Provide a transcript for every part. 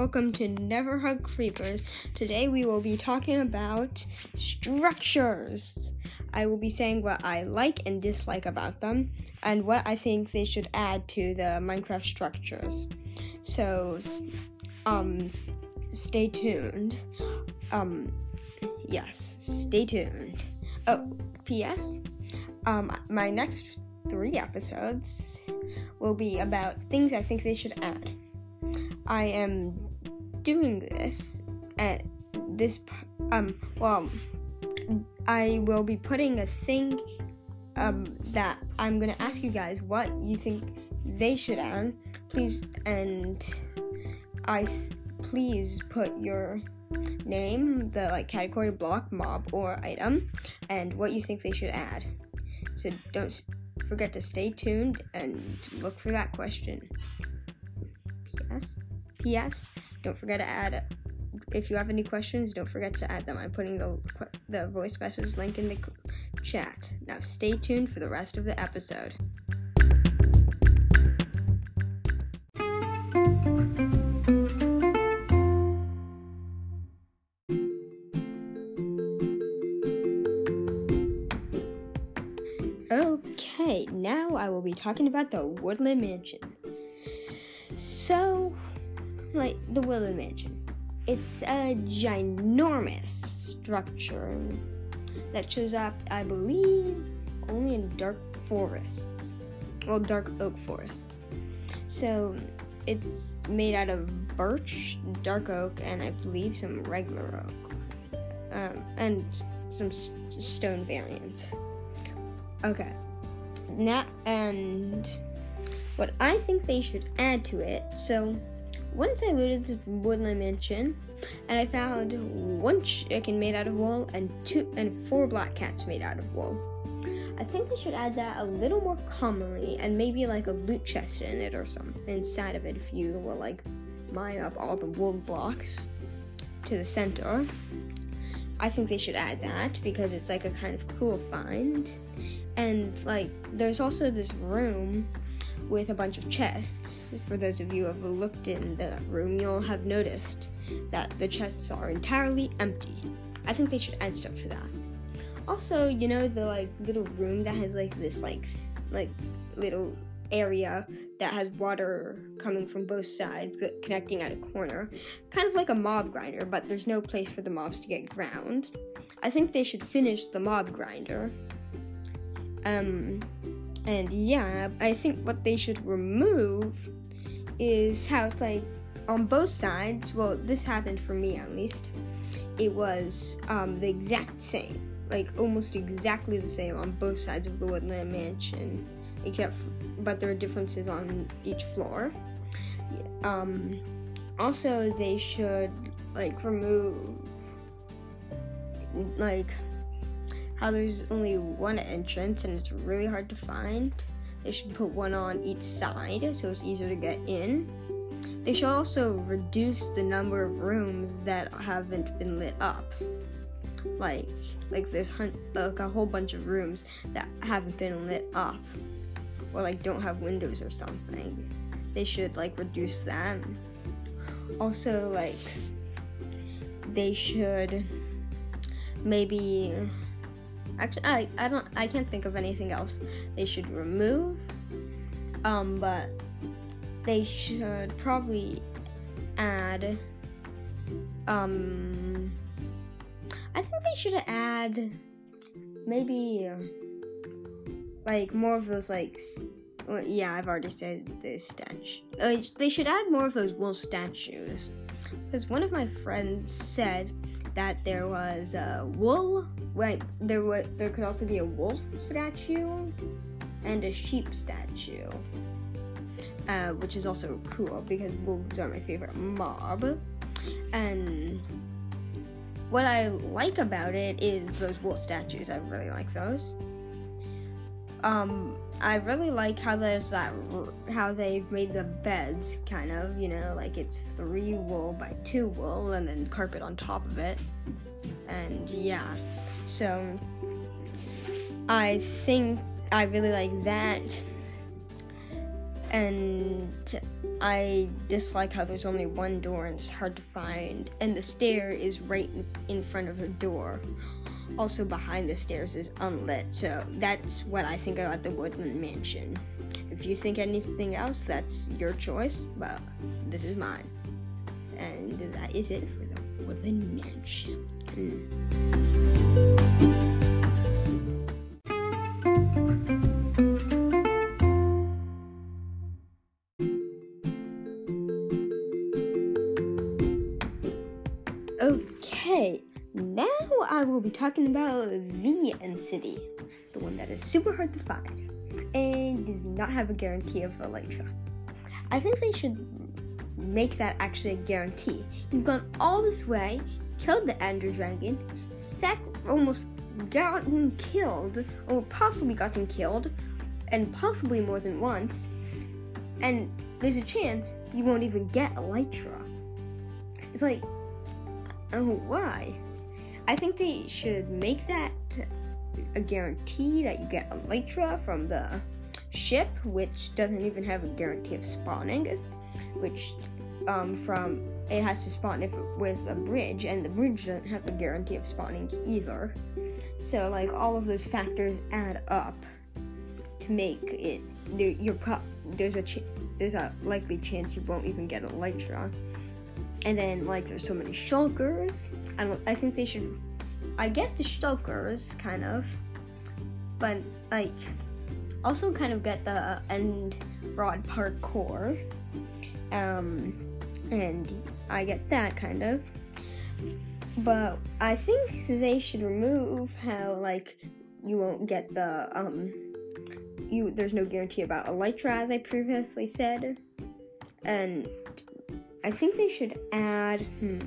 Welcome to Never Hug Creepers. Today we will be talking about structures. I will be saying what I like and dislike about them and what I think they should add to the Minecraft structures. So, um, stay tuned. Um, yes, stay tuned. Oh, P.S. Um, my next three episodes will be about things I think they should add. I am doing this at this um well I will be putting a thing um that I'm gonna ask you guys what you think they should add. Please and I th- please put your name, the like category, block, mob, or item, and what you think they should add. So don't forget to stay tuned and look for that question. P.S. P.S. Don't forget to add. If you have any questions, don't forget to add them. I'm putting the the voice message link in the chat. Now stay tuned for the rest of the episode. Okay, now I will be talking about the Woodland Mansion. So, like the Woodland Mansion. It's a ginormous structure that shows up, I believe, only in dark forests. Well, dark oak forests. So it's made out of birch, dark oak, and I believe some regular oak. Um, and some st- stone variants. Okay. Now, and what I think they should add to it. So, once I looted this woodland mansion, and I found one chicken made out of wool and two and four black cats made out of wool. I think they should add that a little more commonly, and maybe like a loot chest in it or something inside of it if you will like mine up all the wool blocks to the center. I think they should add that because it's like a kind of cool find. And like there's also this room with a bunch of chests. For those of you who have looked in the room, you'll have noticed that the chests are entirely empty. I think they should add stuff to that. Also, you know the like little room that has like this like like little area that has water coming from both sides connecting at a corner kind of like a mob grinder but there's no place for the mobs to get ground i think they should finish the mob grinder um and yeah, I think what they should remove is how it's like on both sides. Well, this happened for me at least. It was um, the exact same, like almost exactly the same on both sides of the Woodland Mansion, except but there are differences on each floor. Um, also, they should like remove like how there's only one entrance and it's really hard to find. They should put one on each side so it's easier to get in. They should also reduce the number of rooms that haven't been lit up. Like, like there's hun- like a whole bunch of rooms that haven't been lit up, or like don't have windows or something. They should like reduce that. Also, like, they should maybe Actually, I, I don't I can't think of anything else they should remove. Um, but they should probably add. Um, I think they should add maybe like more of those like. Well, yeah, I've already said the statue. Uh, they should add more of those wool statues because one of my friends said that there was a wool. Wait, there was there could also be a wolf statue and a sheep statue, uh, which is also cool because wolves are my favorite mob. And what I like about it is those wolf statues. I really like those. Um, I really like how there's uh, that how they've made the beds kind of, you know, like it's three wool by two wool and then carpet on top of it. And yeah. So I think I really like that. and I dislike how there's only one door and it's hard to find, and the stair is right in front of the door. Also, behind the stairs is unlit, so that's what I think about the Woodland Mansion. If you think anything else, that's your choice, but this is mine. And that is it for the Woodland Mansion. Mm. Talking about the End City, the one that is super hard to find and does not have a guarantee of Elytra. I think they should make that actually a guarantee. You've gone all this way, killed the Ender Dragon, sac- almost gotten killed, or possibly gotten killed, and possibly more than once, and there's a chance you won't even get Elytra. It's like Oh, why? I think they should make that a guarantee that you get Elytra from the ship, which doesn't even have a guarantee of spawning, which um, from it has to spawn if with a bridge, and the bridge doesn't have a guarantee of spawning either. So like all of those factors add up to make it you're pro- there's a ch- there's a likely chance you won't even get Elytra. And then like there's so many shulkers. I don't I think they should I get the shulkers kind of. But like also kind of get the end rod parkour. Um and I get that kind of. But I think they should remove how like you won't get the um you there's no guarantee about elytra as I previously said. And I think they should add. Hmm.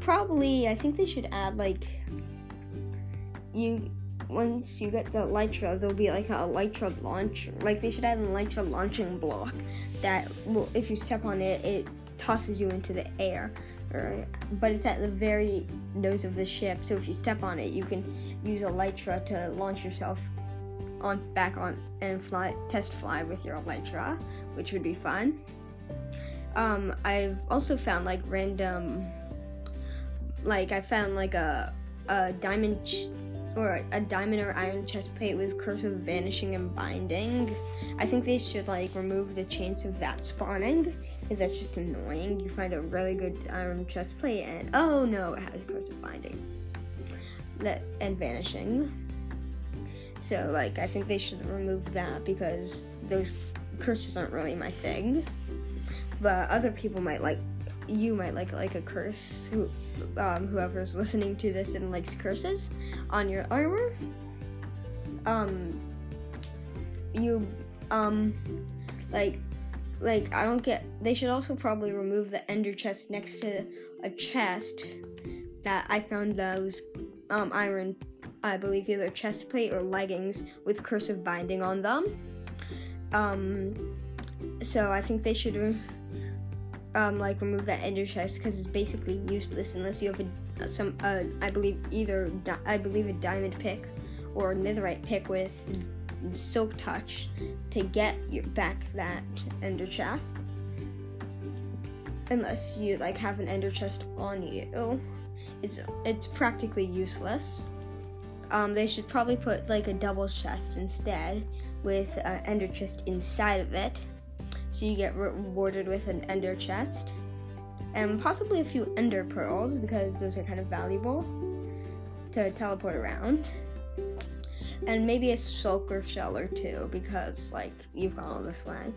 Probably, I think they should add like you. Once you get the elytra, there'll be like a elytra launch. Like they should add an elytra launching block that will, if you step on it, it tosses you into the air. Or, but it's at the very nose of the ship, so if you step on it, you can use elytra to launch yourself on back on and fly test fly with your elytra, which would be fun. Um, I've also found like random, like I found like a a diamond ch- or a diamond or iron chest plate with curse of vanishing and binding. I think they should like remove the chance of that spawning because that's just annoying. You find a really good iron chest plate and oh no, it has curse of binding that and vanishing. So like I think they should remove that because those curses aren't really my thing but other people might like you might like like a curse who um, whoever's listening to this and likes curses on your armor. Um you um like like I don't get they should also probably remove the ender chest next to a chest that I found those um iron I believe either chest plate or leggings with curse of binding on them. Um so I think they should um, like remove that ender chest because it's basically useless unless you have a some uh, I believe either di- I believe a diamond pick or a netherite pick with silk touch to get your back that ender chest. Unless you like have an ender chest on you, it's it's practically useless. Um, they should probably put like a double chest instead with an ender chest inside of it so you get rewarded with an ender chest and possibly a few ender pearls because those are kind of valuable to teleport around. And maybe a shulker shell or two because like you've gone all this way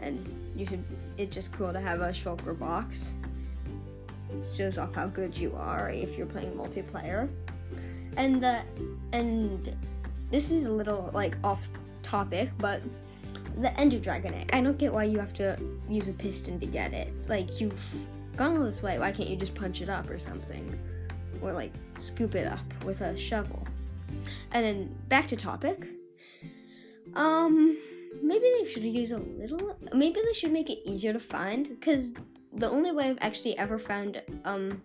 and you should it's just cool to have a shulker box. It shows off how good you are if you're playing multiplayer. And the and this is a little like off topic, but the Ender Dragon egg. I don't get why you have to use a piston to get it. Like you've gone all this way. Why can't you just punch it up or something? Or like scoop it up with a shovel. And then back to topic. Um, maybe they should use a little. Maybe they should make it easier to find because the only way I've actually ever found um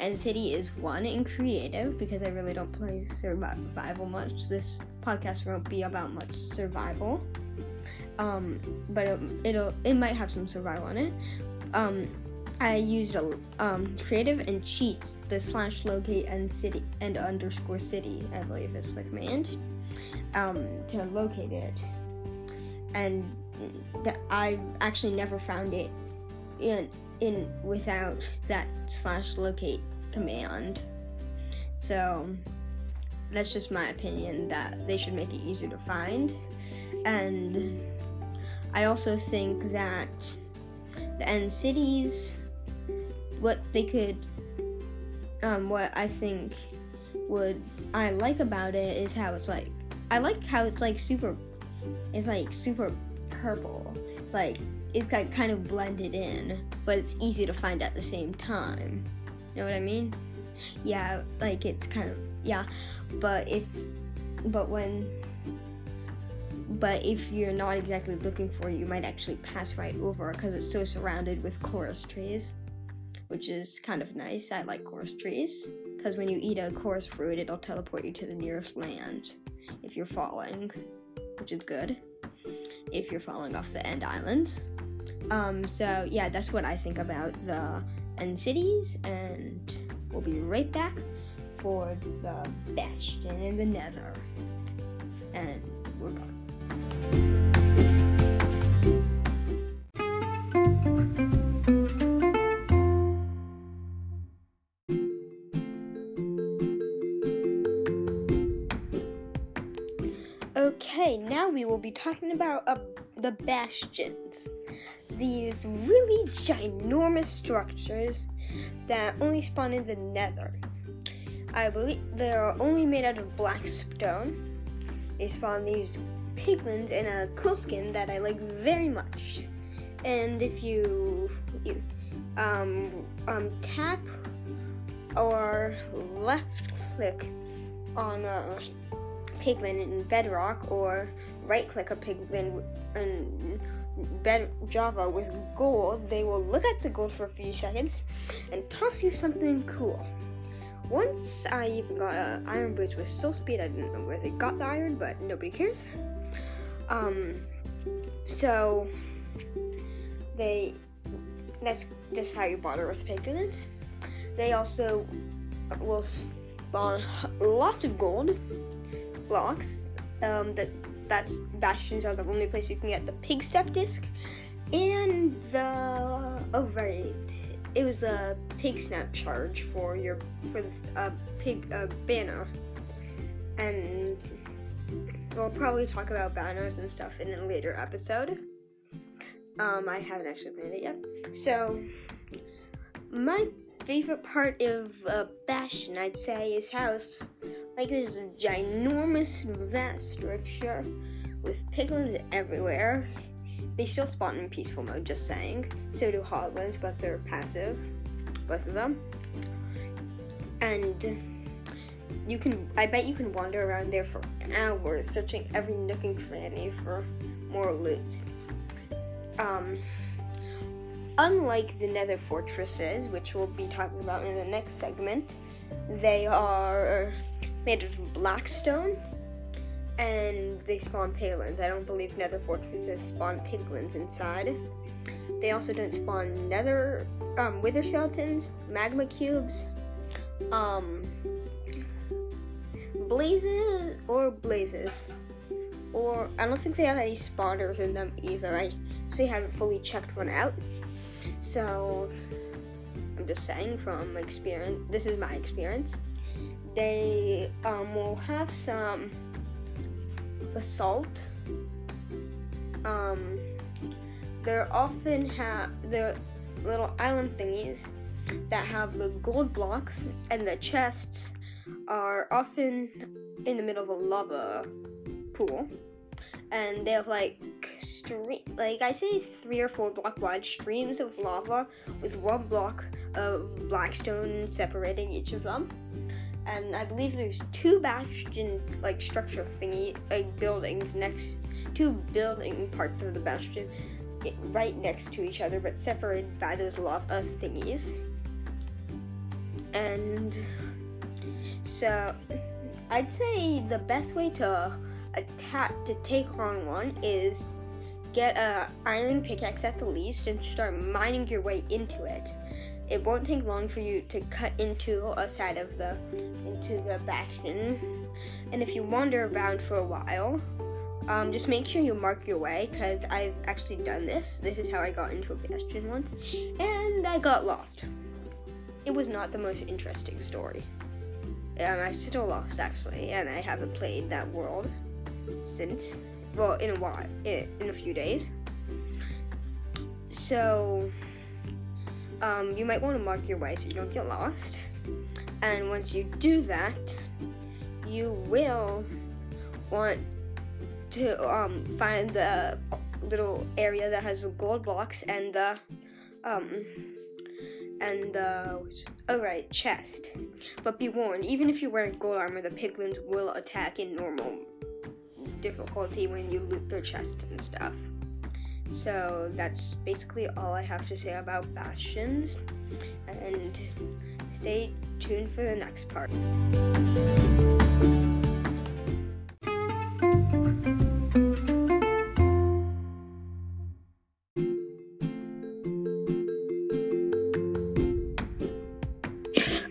End City is one in creative because I really don't play survival much. This podcast won't be about much survival Um, but it, it'll it might have some survival on it. Um, I used a um, creative and cheats the slash locate and city and underscore city I believe is the command um, to locate it, and th- I've actually never found it in in without that slash locate command. So that's just my opinion that they should make it easier to find, and I also think that the end cities what they could um, what I think would I like about it is how it's like I like how it's like super it's like super purple. It's like it's like kind of blended in, but it's easy to find at the same time. You know what I mean? Yeah, like it's kind of yeah, but if but when but if you're not exactly looking for it, you might actually pass right over because it's so surrounded with chorus trees which is kind of nice. I like chorus trees because when you eat a chorus fruit, it'll teleport you to the nearest land if you're falling, which is good. If you're falling off the end islands. Um, so yeah, that's what I think about the end cities, and we'll be right back for the bastion in the nether. And we're back. Talking about uh, the bastions. These really ginormous structures that only spawn in the nether. I believe they're only made out of black stone. They spawn these piglins in a cool skin that I like very much. And if you, you um, um, tap or left click on a piglin in Bedrock or right click a piglin in Bed Java with gold, they will look at the gold for a few seconds and toss you something cool. Once I even got an iron boots with soul speed, I didn't know where they got the iron, but nobody cares. Um, so they that's just how you barter with piglins. They also will spawn lots of gold blocks. Um, that that's bastions are the only place you can get the Pigstep disc, and the oh right, it was the pig snap charge for your for the uh, pig uh, banner, and we'll probably talk about banners and stuff in a later episode. Um, I haven't actually planned it yet. So, my favorite part of uh, Bastion, I'd say, is it's like this ginormous, vast structure with piglins everywhere. They still spawn in peaceful mode, just saying. So do hoglins, but they're passive, both of them. And you can, I bet you can wander around there for hours, searching every nook and cranny for more loot. Um, unlike the nether fortresses, which we'll be talking about in the next segment, they are made of blackstone and they spawn piglins. I don't believe nether fortresses spawn piglins inside. They also don't spawn nether um, wither skeletons, magma cubes, um, blazes or blazes. Or I don't think they have any spawners in them either. I actually haven't fully checked one out. So I'm just saying from experience. This is my experience. They um, will have some basalt. Um, they're often have the little island thingies that have the gold blocks, and the chests are often in the middle of a lava pool and they have like stream like I say three or four block wide streams of lava with one block of blackstone separating each of them. And I believe there's two bastion like structure thingy like buildings next two building parts of the bastion right next to each other but separated by those lava thingies. And so I'd say the best way to attack to take on one is get a iron pickaxe at the least and start mining your way into it. It won't take long for you to cut into a side of the into the bastion. And if you wander around for a while, um, just make sure you mark your way because I've actually done this. This is how I got into a bastion once, and I got lost. It was not the most interesting story. Um, I still lost actually, and I haven't played that world since. Well, in a while, in, in a few days. So, um, you might want to mark your way so you don't get lost. And once you do that, you will want to um, find the little area that has the gold blocks and the um, and the oh right chest. But be warned, even if you're wearing gold armor, the piglins will attack in normal difficulty when you loot their chest and stuff. So that's basically all I have to say about bastions. And stay tuned for the next part.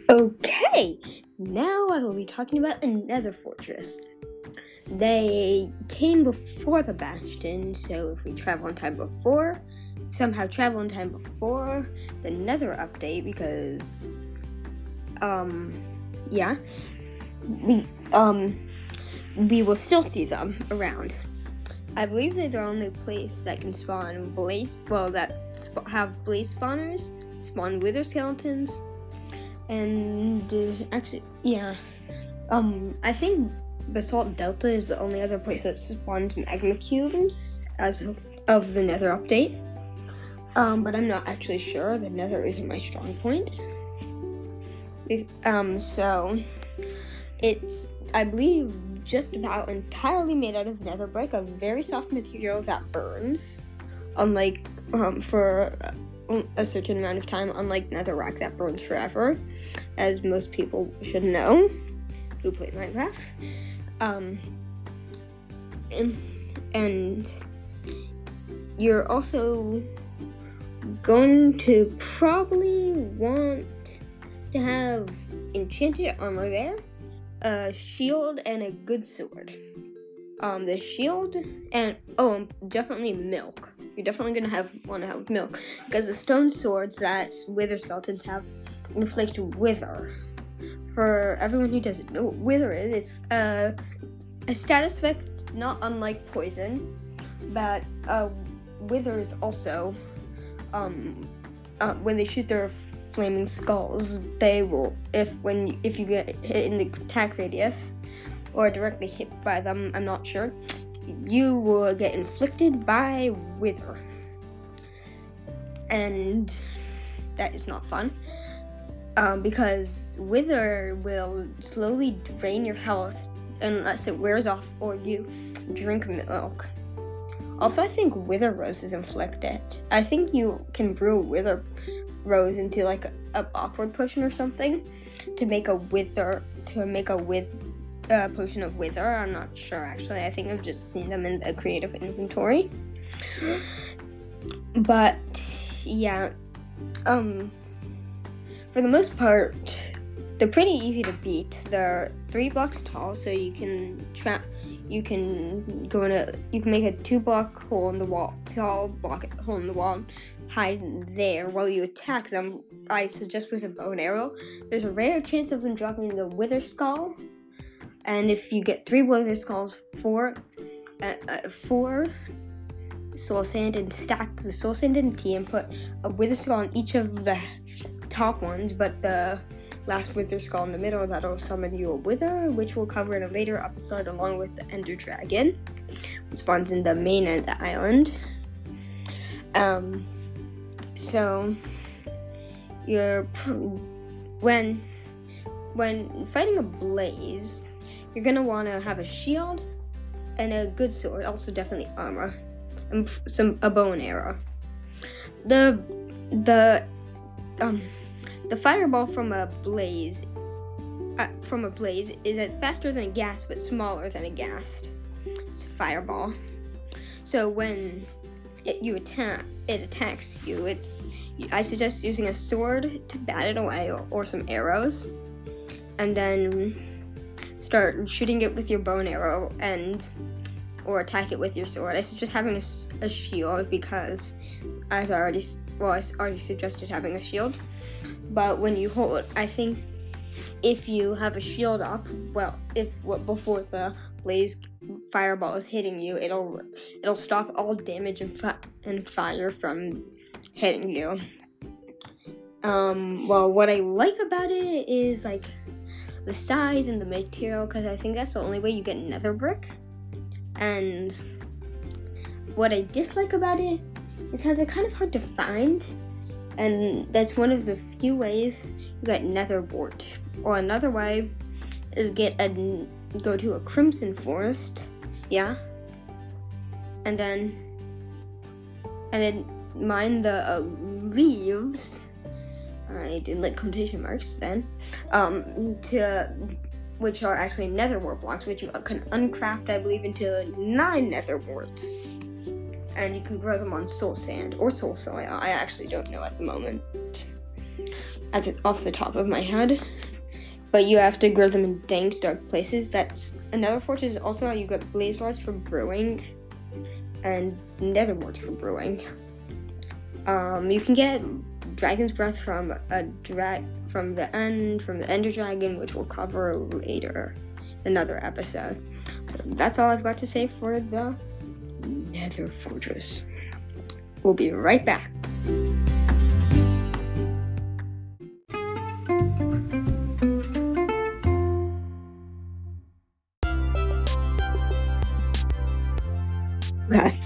Okay, now I will be talking about another fortress. They came before the Bastion, so if we travel in time before, somehow travel in time before the Nether update, because, um, yeah, we, um, we will still see them around. I believe they're the only place that can spawn blaze, well, that sp- have blaze spawners, spawn wither skeletons, and uh, actually, yeah, um, I think Basalt Delta is the only other place that spawns magma cubes as of, of the Nether update. Um, but I'm not actually sure. The Nether isn't my strong point. Um, so it's I believe just about entirely made out of nether brick, a very soft material that burns, unlike um, for a certain amount of time, unlike netherrack that burns forever, as most people should know who play Minecraft. Um, and, you're also going to probably want to have enchanted armor there, a shield, and a good sword. Um, the shield and oh, definitely milk. You're definitely gonna have want to have milk because the stone swords that wither skeletons have inflict wither for everyone who doesn't know wither is, it's uh, a status effect not unlike poison, but uh, withers also, um, uh, when they shoot their flaming skulls, they will if when if you get hit in the attack radius or directly hit by them, I'm not sure, you will get inflicted by wither, and that is not fun um, because Wither will slowly drain your health unless it wears off or you drink milk. Also, I think Wither Rose is inflicted. I think you can brew Wither Rose into like a, a awkward potion or something to make a Wither to make a with uh, potion of Wither. I'm not sure actually. I think I've just seen them in the creative inventory. But yeah, um, for the most part, they're pretty easy to beat. They're three blocks tall, so you can trap. You can go in a. You can make a two block hole in the wall, tall block hole in the wall, hide there while you attack them. I suggest with a bow and arrow. There's a rare chance of them dropping the wither skull, and if you get three wither skulls, four, uh, uh, four soul sand and stack the soul sand and tea and put a wither skull on each of the top ones, but the last wither skull in the middle that'll summon you a wither, which we'll cover in a later episode along with the ender dragon, which spawns in the main the island. Um, so you're when when fighting a blaze, you're gonna want to have a shield and a good sword, also definitely armor, and some a bow and arrow. The the um the fireball from a blaze uh, from a blaze is faster than a ghast but smaller than a ghast. It's a fireball. So when it, you attack, it attacks you. It's I suggest using a sword to bat it away, or, or some arrows, and then start shooting it with your bow and arrow, and or attack it with your sword. I suggest having a, a shield because, as I already well, I already suggested having a shield. But when you hold, I think if you have a shield up, well, if before the blaze fireball is hitting you, it'll it'll stop all damage and, fi- and fire from hitting you. Um, well, what I like about it is like the size and the material, because I think that's the only way you get nether brick. And what I dislike about it is how they're kind of hard to find, and that's one of the few ways you get nether wart. Or another way is get a go to a crimson forest, yeah, and then and then mine the uh, leaves. I did like quotation marks then. Um, to which are actually nether wart blocks, which you can uncraft, I believe, into nine nether warts. And you can grow them on soul sand or soul soil. I actually don't know at the moment, at off the top of my head. But you have to grow them in dank, dark places. That's another fortress. Is also how you get blaze rods for brewing, and nether warts for brewing. Um, you can get dragon's breath from a drag from the end from the ender dragon, which we'll cover later, another episode. So that's all I've got to say for the Nether Fortress. We'll be right back. Okay.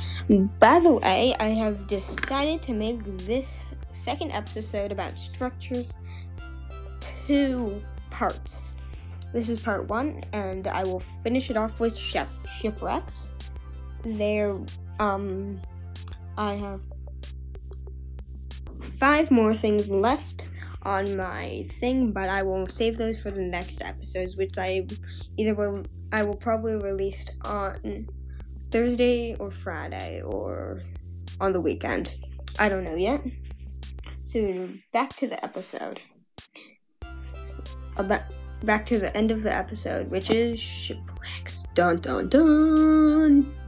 By the way, I have decided to make this second episode about structures two parts. This is part one, and I will finish it off with ship shipwrecks. There, um, I have five more things left on my thing, but I will save those for the next episodes, which I either will I will probably release on Thursday or Friday or on the weekend. I don't know yet. So back to the episode. About back to the end of the episode, which is shipwrecks. Dun dun dun.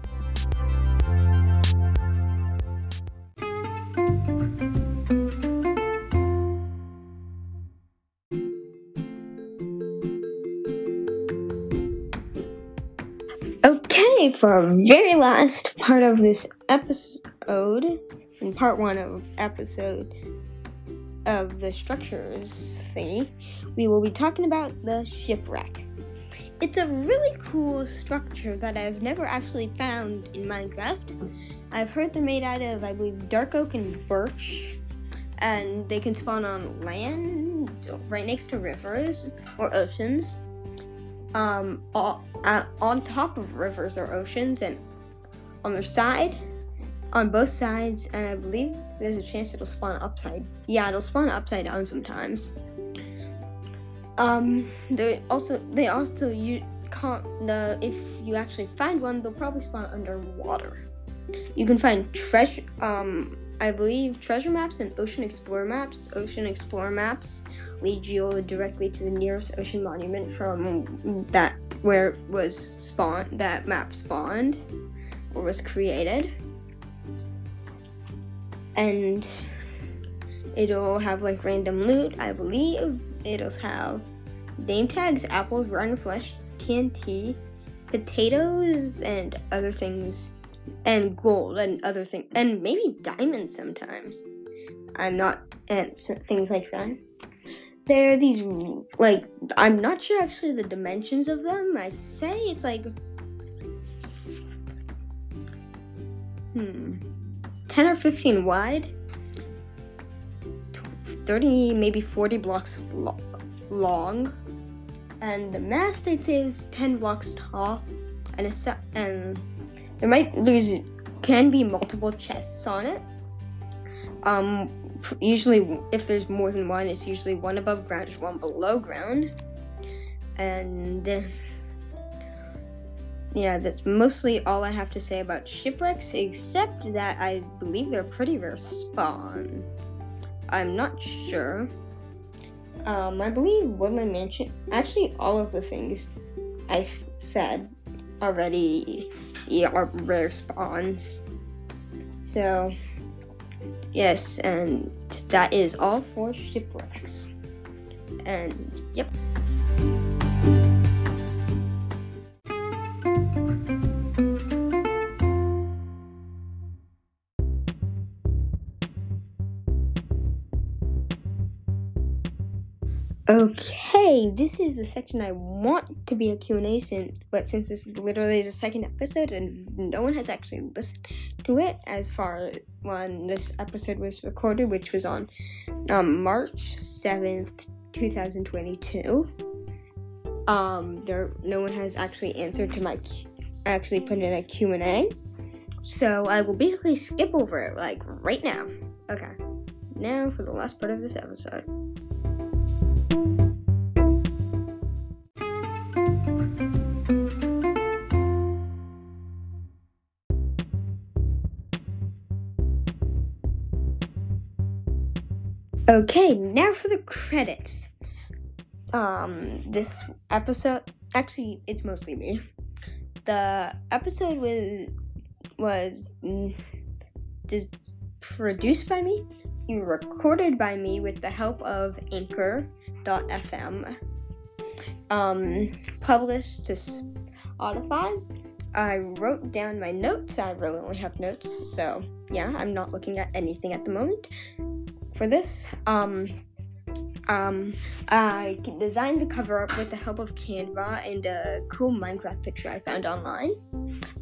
For our very last part of this episode, in part one of episode of the structures thingy, we will be talking about the shipwreck. It's a really cool structure that I've never actually found in Minecraft. I've heard they're made out of, I believe, dark oak and birch, and they can spawn on land, right next to rivers or oceans um, all, uh, on top of rivers or oceans and on their side, on both sides, and I believe there's a chance it'll spawn upside. Yeah, it'll spawn upside down sometimes. Um, they also they also you can't the if you actually find one, they'll probably spawn underwater. You can find treasure. Um, I believe treasure maps and ocean explorer maps. Ocean explorer maps lead you directly to the nearest ocean monument from that where it was spawned. That map spawned or was created, and it'll have like random loot. I believe it'll have name tags, apples, rotten flesh, TNT, potatoes, and other things and gold and other things, and maybe diamonds sometimes. I'm not, and things like that. There are these, like, I'm not sure actually the dimensions of them. I'd say it's like, hmm, 10 or 15 wide, 30, maybe 40 blocks lo- long, and the mast I'd say is 10 blocks tall, and a and there might there's can be multiple chests on it. Um, usually if there's more than one, it's usually one above ground one below ground. And yeah, that's mostly all I have to say about shipwrecks, except that I believe they're pretty rare spawn. I'm not sure. Um, I believe Woodland Mansion. Actually, all of the things I've said already yeah, are rare spawns. So, yes, and that is all for shipwrecks. And, yep. Okay, this is the section I want to be a Q&A since, but since this literally is the second episode and no one has actually listened to it as far as when this episode was recorded, which was on um, March 7th, 2022. Um, there, no one has actually answered to my, actually put in a Q&A. So I will basically skip over it, like, right now. Okay, now for the last part of this episode. Okay, now for the credits. Um, this episode, actually, it's mostly me. The episode was was mm, dis- produced by me, recorded by me with the help of Anchor.fm, um, published to Spotify. I wrote down my notes. I really only have notes, so yeah, I'm not looking at anything at the moment for this. Um, um, I designed the cover up with the help of Canva and a cool Minecraft picture I found online.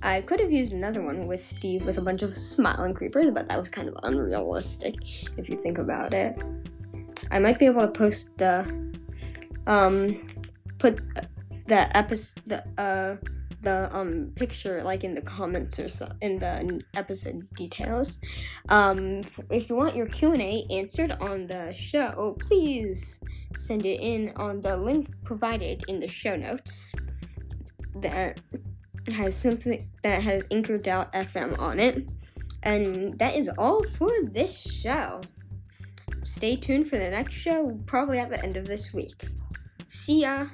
I could have used another one with Steve with a bunch of smiling creepers, but that was kind of unrealistic if you think about it. I might be able to post the, um, put the episode, the, uh, the um picture like in the comments or so in the episode details. Um, if you want your Q and A answered on the show, please send it in on the link provided in the show notes. That has something that has Anchor.fm on it, and that is all for this show. Stay tuned for the next show, probably at the end of this week. See ya.